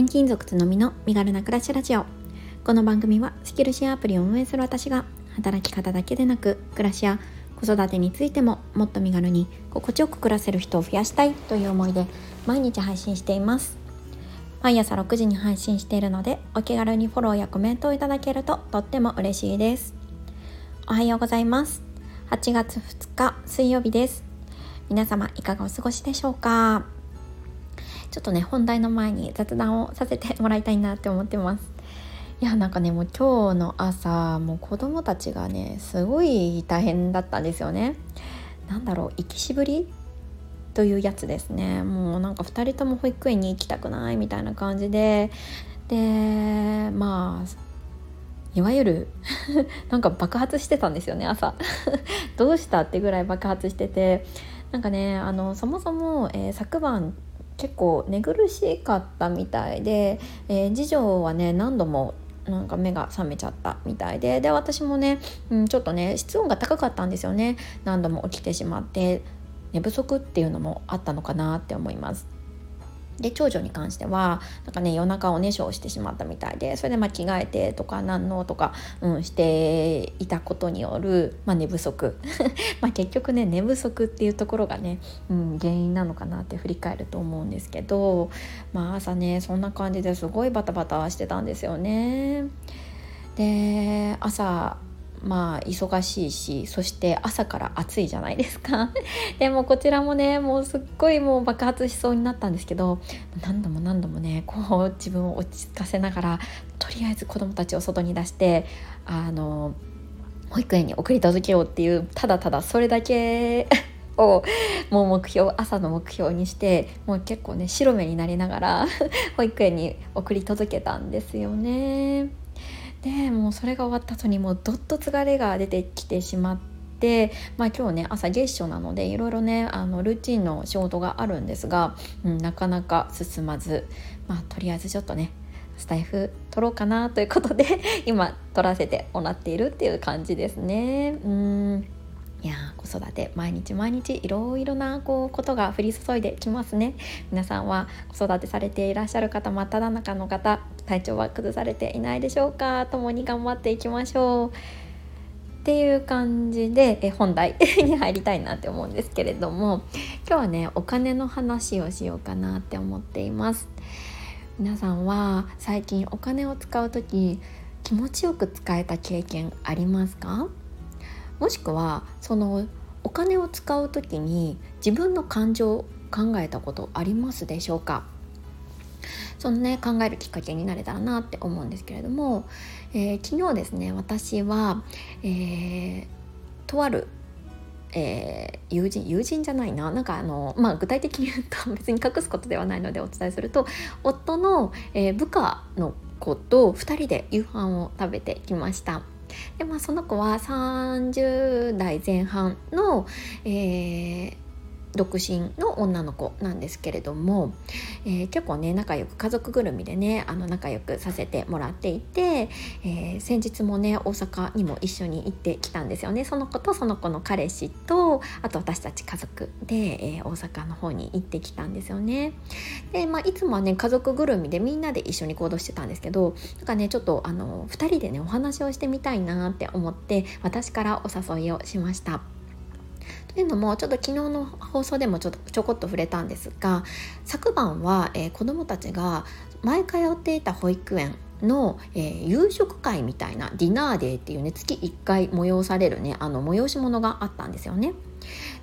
転勤族つのみの身軽な暮らしラジオこの番組はスキルシェアアプリを運営する私が働き方だけでなく暮らしや子育てについてももっと身軽に心地よく暮らせる人を増やしたいという思いで毎日配信しています毎朝6時に配信しているのでお気軽にフォローやコメントをいただけるととっても嬉しいですおはようございます8月2日水曜日です皆様いかがお過ごしでしょうかちょっとね本題の前に雑談をさせてもらいたいなって思ってます。いやなんかねもう今日の朝もう子供たちがねすごい大変だったんですよね。なんだろう生きしぶりというやつですね。もうなんか2人とも保育園に行きたくないみたいな感じで。でまあいわゆる なんか爆発してたんですよね朝。どうしたってぐらい爆発してて。なんかねあのそもそも、えー、昨晩結構寝苦しかったみたいで、えー、次女はね何度もなんか目が覚めちゃったみたいでで私もね、うん、ちょっとね室温が高かったんですよね何度も起きてしまって寝不足っていうのもあったのかなって思います。で長女に関してはなんかね夜中おねしょをしてしまったみたいでそれでまあ着替えてとか何のとか、うん、していたことによる、まあ、寝不足 まあ結局ね寝不足っていうところがね、うん、原因なのかなって振り返ると思うんですけど、まあ、朝ねそんな感じですごいバタバタしてたんですよね。で朝まあ忙しいしそして朝から暑いじゃないですか でもこちらもねもうすっごいもう爆発しそうになったんですけど何度も何度もねこう自分を落ち着かせながらとりあえず子供たちを外に出してあの保育園に送り届けようっていうただただそれだけ をもう目標朝の目標にしてもう結構ね白目になりながら 保育園に送り届けたんですよね。それが終わった後にもうどっと疲れが出てきてしまって。まあ、今日ね朝月初なのでいろいろねあのルーチンの仕事があるんですが、うん、なかなか進まず、まあ、とりあえずちょっとねスタイフ撮ろうかなということで今撮らせてもらっているっていう感じですね。うんいや子育て毎日毎日いろいろなこうことが降り注いできますね。皆さんは子育てされていらっしゃる方真っ只中の方体調は崩されていないでしょうか？共に頑張っていきましょう。っていう感じでえ本題に入りたいなって思うんですけれども今日はねお金の話をしようかなって思っています。皆さんは最近お金を使う時気持ちよく使えた経験ありますか？もしくはそのお金を使う時に自分の感情を考えたことありますでしょうか？そのね考えるきっかけになれたらなって思うんですけれども、えー、昨日ですね私は、えー、とあるえー、友人友人じゃないななんかあの、まあ、具体的に言うと 別に隠すことではないのでお伝えすると夫の、えー、部下の子と2人で夕飯を食べてきました。でまあその子は30代前半の、えー、独身の女の子なんですけれども、えー、結構ね仲良く家族ぐるみでねあの仲良くさせてもらっていて、えー、先日もね大阪にも一緒に行ってきたんですよねその子とその子の彼氏とあと私たち家族で、えー、大阪の方に行ってきたんですよね。で、まあ、いつもはね家族ぐるみでみんなで一緒に行動してたんですけどなんかねちょっとあの2人でねお話をしてみたいなって思って私からお誘いをしました。というのもちょっと昨日の放送でもちょっとちょこっと触れたんですが昨晩は、えー、子どもたちが前通っていた保育園の、えー、夕食会みたいなディナーデーっていうね月1回催されるねあの催し物があったんですよね。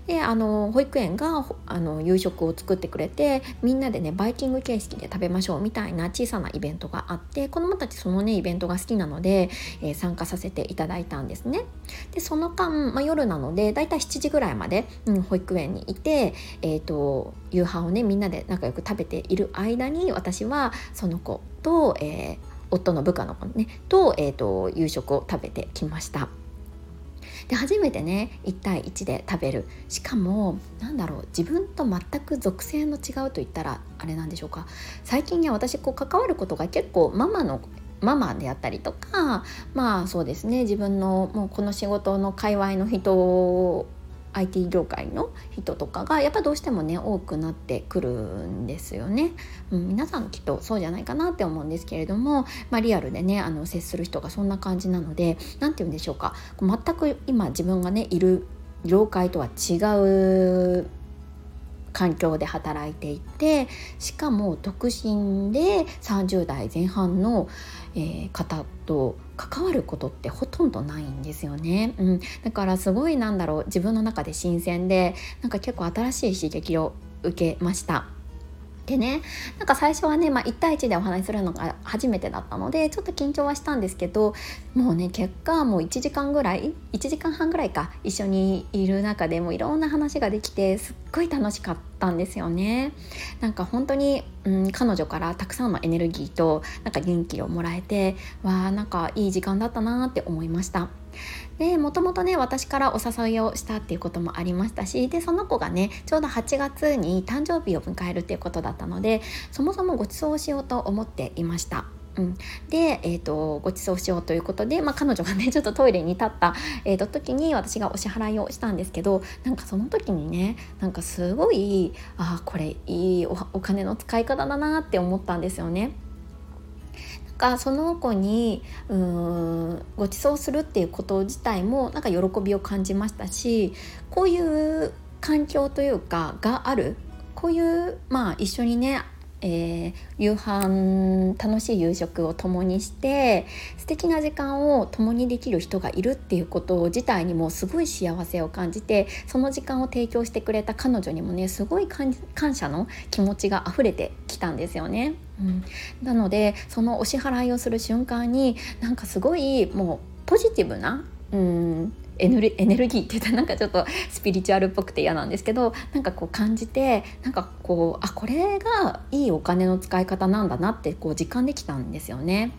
であの保育園があの夕食を作ってくれてみんなでねバイキング形式で食べましょうみたいな小さなイベントがあって子どもたちそのねイベントが好きなので、えー、参加させていただいたんですね。でその間、まあ、夜なのでだいたい7時ぐらいまで、うん、保育園にいて、えーと、夕飯をねみんなで仲良く食べている間に私はその子と、えー、夫の部下の子ねと,、えーと夕食を食べてきました。で初めてね1対1で食べる。しかもなんだろう自分と全く属性の違うと言ったらあれなんでしょうか。最近ね私こう関わることが結構ママのママであったりとかまあそうですね自分のもうこの仕事の界隈の人 IT 業界の人とかがやっぱどうしてもね多くなってくるんですよね、うん、皆さんきっとそうじゃないかなって思うんですけれども、まあ、リアルでねあの接する人がそんな感じなので何て言うんでしょうか。全く今自分がねいる業界とは違う環境で働いていてしかも独身で30代前半の、えー、方と関わることってほとんどないんですよね、うん、だからすごいなんだろう自分の中で新鮮でなんか結構新しい刺激を受けました。でねなんか最初はね、まあ、1対1でお話しするのが初めてだったのでちょっと緊張はしたんですけどもうね結果もう1時間ぐらい1時間半ぐらいか一緒にいる中でもいろんな話ができてすっごい楽しかったんですよね。なんか本当に、うん、彼女からたくさんのエネルギーとなんか元気をもらえてわあなんかいい時間だったなって思いました。でもともとね私からお誘いをしたっていうこともありましたしでその子がねちょうど8月に誕生日を迎えるっていうことだったのでそもそもご馳走しようと思っていました。うん、で、えーと、ご馳走しようということで、まあ、彼女がね ちょっとトイレに立った、えーと、時に私がお支払いをしたんですけどなんかその時にねなんかすごいあこれいいお金の使い方だなって思ったんですよね。かその子にうーんご馳走するっていうこと自体もなんか喜びを感じましたしこういう環境というかがあるこういうまあ一緒にねえー、夕飯楽しい夕食を共にして素敵な時間を共にできる人がいるっていうこと自体にもすごい幸せを感じてその時間を提供してくれた彼女にもねすごい感謝の気持ちが溢れてきたんですよね。うん、なのでそのお支払いをする瞬間になんかすごいもうポジティブな、うん、エネルエネルギーって言ったらなんかちょっとスピリチュアルっぽくて嫌なんですけどなんかこう感じてなんかこうあこれがいいお金の使い方なんだなってこう実感できたんですよね。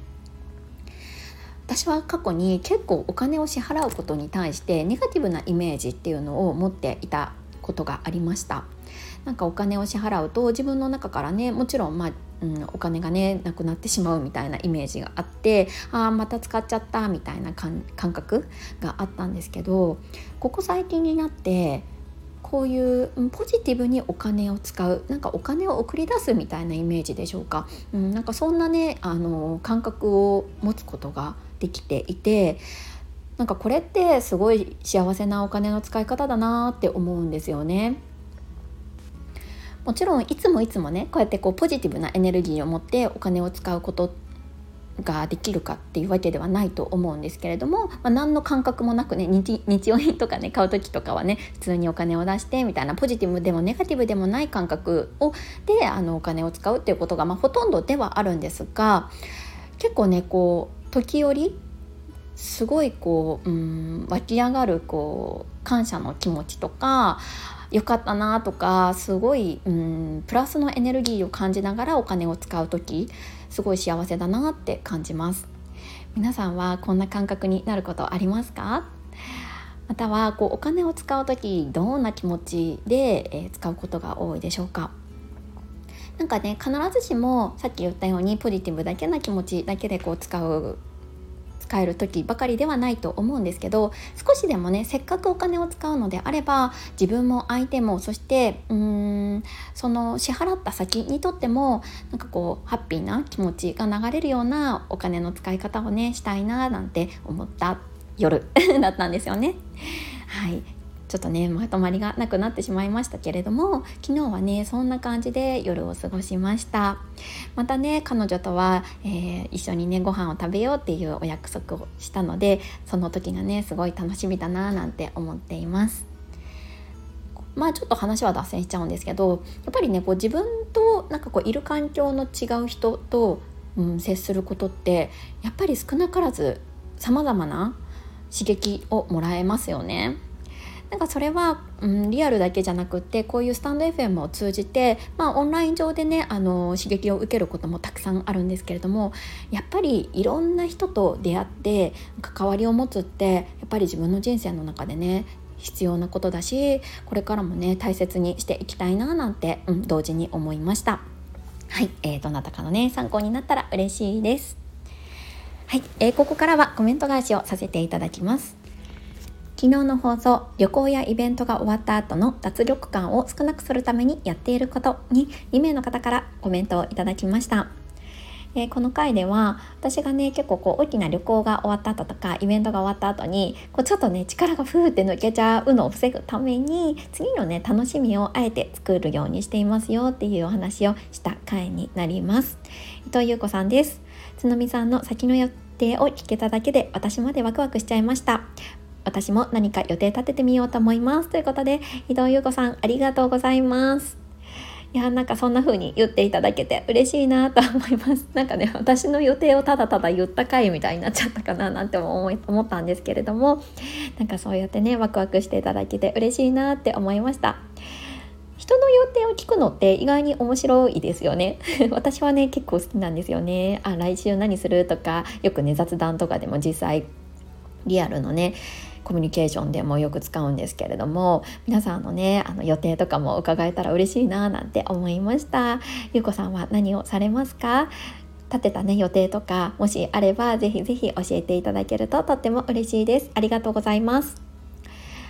私は過去に結構お金を支払うことに対してネガティブなイメージっていうのを持っていたことがありました。なんかお金を支払うと自分の中からねもちろんまあうん、お金がねなくなってしまうみたいなイメージがあってああまた使っちゃったみたいな感覚があったんですけどここ最近になってこういうポジティブにお金を使うなんかお金を送り出すみたいなイメージでしょうか、うん、なんかそんなねあの感覚を持つことができていてなんかこれってすごい幸せなお金の使い方だなって思うんですよね。もちろんいつもいつもねこうやってこうポジティブなエネルギーを持ってお金を使うことができるかっていうわけではないと思うんですけれども、まあ、何の感覚もなくね日用品とかね買う時とかはね普通にお金を出してみたいなポジティブでもネガティブでもない感覚をであのお金を使うっていうことが、まあ、ほとんどではあるんですが結構ねこう時折すごいこううん湧き上がるこう感謝の気持ちとか良かったなとかすごい、うん、プラスのエネルギーを感じながらお金を使う時すごい幸せだなって感じます。皆さんはこんな感覚になることありますか？またはこうお金を使う時どんな気持ちで、えー、使うことが多いでしょうか？なんかね必ずしもさっき言ったようにポジティブだけな気持ちだけでこう使う使える時ばかりではないと思うんですけど少しでもねせっかくお金を使うのであれば自分も相手もそしてうーんその支払った先にとってもなんかこうハッピーな気持ちが流れるようなお金の使い方をねしたいななんて思った夜 だったんですよね。はいちょっとねまとまりがなくなってしまいましたけれども昨日はねそんな感じで夜を過ごしましたまたね彼女とは、えー、一緒にねご飯を食べようっていうお約束をしたのでその時がねすごい楽しみだななんて思っていますまあちょっと話は脱線しちゃうんですけどやっぱりねこう自分となんかこういる環境の違う人と、うん、接することってやっぱり少なからずさまざまな刺激をもらえますよね。なんかそれは、うん、リアルだけじゃなくてこういうスタンド FM を通じて、まあ、オンライン上でねあの刺激を受けることもたくさんあるんですけれどもやっぱりいろんな人と出会って関わりを持つってやっぱり自分の人生の中でね必要なことだしこれからもね大切にしていきたいななんて、うん、同時に思いました。はい、えー、どなたかのね参考になったら嬉しいです。はい、えー、ここからはコメント返しをさせていただきます。昨日の放送旅行やイベントが終わった後の脱力感を少なくするためにやっていることに2名の方からコメントをいただきました。えー、この回では私がね結構こう大きな旅行が終わった後とかイベントが終わった後にこうちょっとね力がふーって抜けちゃうのを防ぐために次のね楽しみをあえて作るようにしていますよっていうお話をした回になります。伊藤優子さんです。津波さんの先の予定を聞けただけで私までワクワクしちゃい。ました私も何か予定立ててみようと思いますということで伊藤優子さんありがとうございます。いやなんかそんな風に言っていただけて嬉しいなと思います。なんかね私の予定をただただ言った回みたいになっちゃったかななんて思い 思ったんですけれどもなんかそうやってねワクワクしていただけて嬉しいなって思いました。人の予定を聞くのって意外に面白いですよね。私はね結構好きなんですよね。あ来週何するとかよくね雑談とかでも実際リアルのねコミュニケーションでもよく使うんですけれども皆さんのねあの予定とかも伺えたら嬉しいななんて思いました。ゆうこさんは何をされますか？立てたね予定とかもしあればぜひぜひ教えていただけるととっても嬉しいです。ありがとうございます。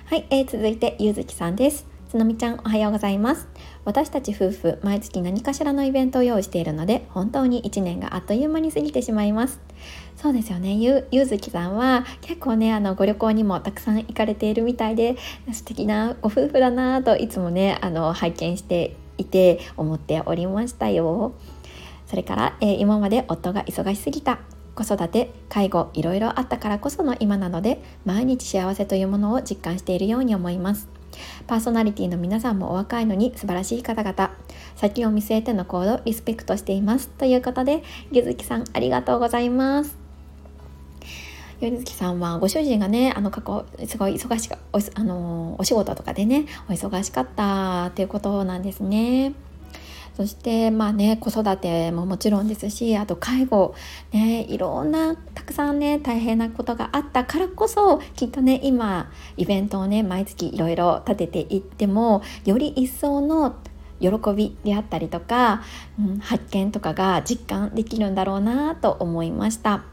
はい、えー、続いてゆうずきさんです。つのみちゃんおはようございます。私たち夫婦毎月何かしらのイベントを用意しているので本当に1年があっという間に過ぎてしまいます。そうですよね。ゆゆずきさんは結構ねあのご旅行にもたくさん行かれているみたいで素敵なご夫婦だなといつもねあの拝見していて思っておりましたよ。それから、えー、今まで夫が忙しすぎた。子育て介護いろいろあったからこその今なので毎日幸せというものを実感しているように思います。パーソナリティの皆さんもお若いのに素晴らしい方々先を見据えての行動リスペクトしていますということでゆずきさんありがとうございますゆずきさんはご主人がねあの過去すごい忙しかおあのお仕事とかでねお忙しかったということなんですね。そしてまあね子育てももちろんですしあと介護ねいろんなたくさんね大変なことがあったからこそきっとね今イベントをね毎月いろいろ立てていってもより一層の喜びであったりとか、うん、発見とかが実感できるんだろうなと思いました。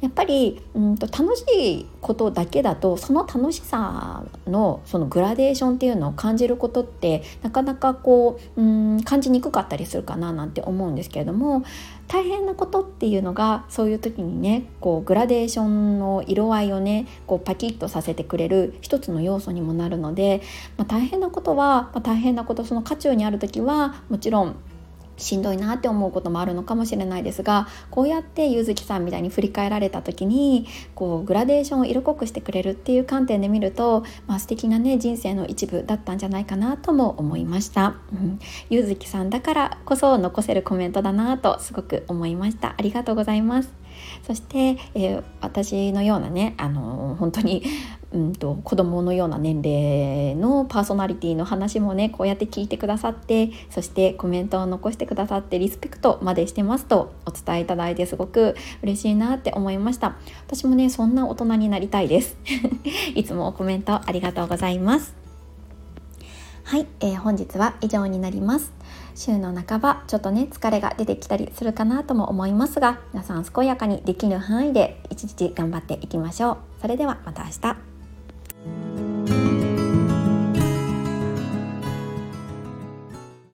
やっぱりうんと楽しいことだけだとその楽しさのそのグラデーションっていうのを感じることってなかなかこううん感じにくかったりするかななんて思うんですけれども大変なことっていうのがそういう時にねこうグラデーションの色合いをねこうパキッとさせてくれる一つの要素にもなるので、まあ、大変なことは、まあ、大変なことその渦中にある時はもちろんしんどいなって思うこともあるのかもしれないですがこうやってゆずきさんみたいに振り返られた時にこうグラデーションを色濃くしてくれるっていう観点で見ると、まあ、素敵なね人生の一部だったんじゃないかなとも思いました、うん、ゆずきさんだからこそ残せるコメントだなとすごく思いました。ありがとうございます。そして、えー、私のようなねあの本当にうんと、子供のような年齢のパーソナリティの話もねこうやって聞いてくださってそしてコメントを残してくださってリスペクトまでしてますとお伝えいただいてすごく嬉しいなって思いました。私もねそんな大人になりたいです。いつもコメントありがとうございます。はい、えー、本日は以上になります。週の半ばちょっとね疲れが出てきたりするかなとも思いますが皆さん健やかにできる範囲で一日頑張っていきましょう。それではまた明日。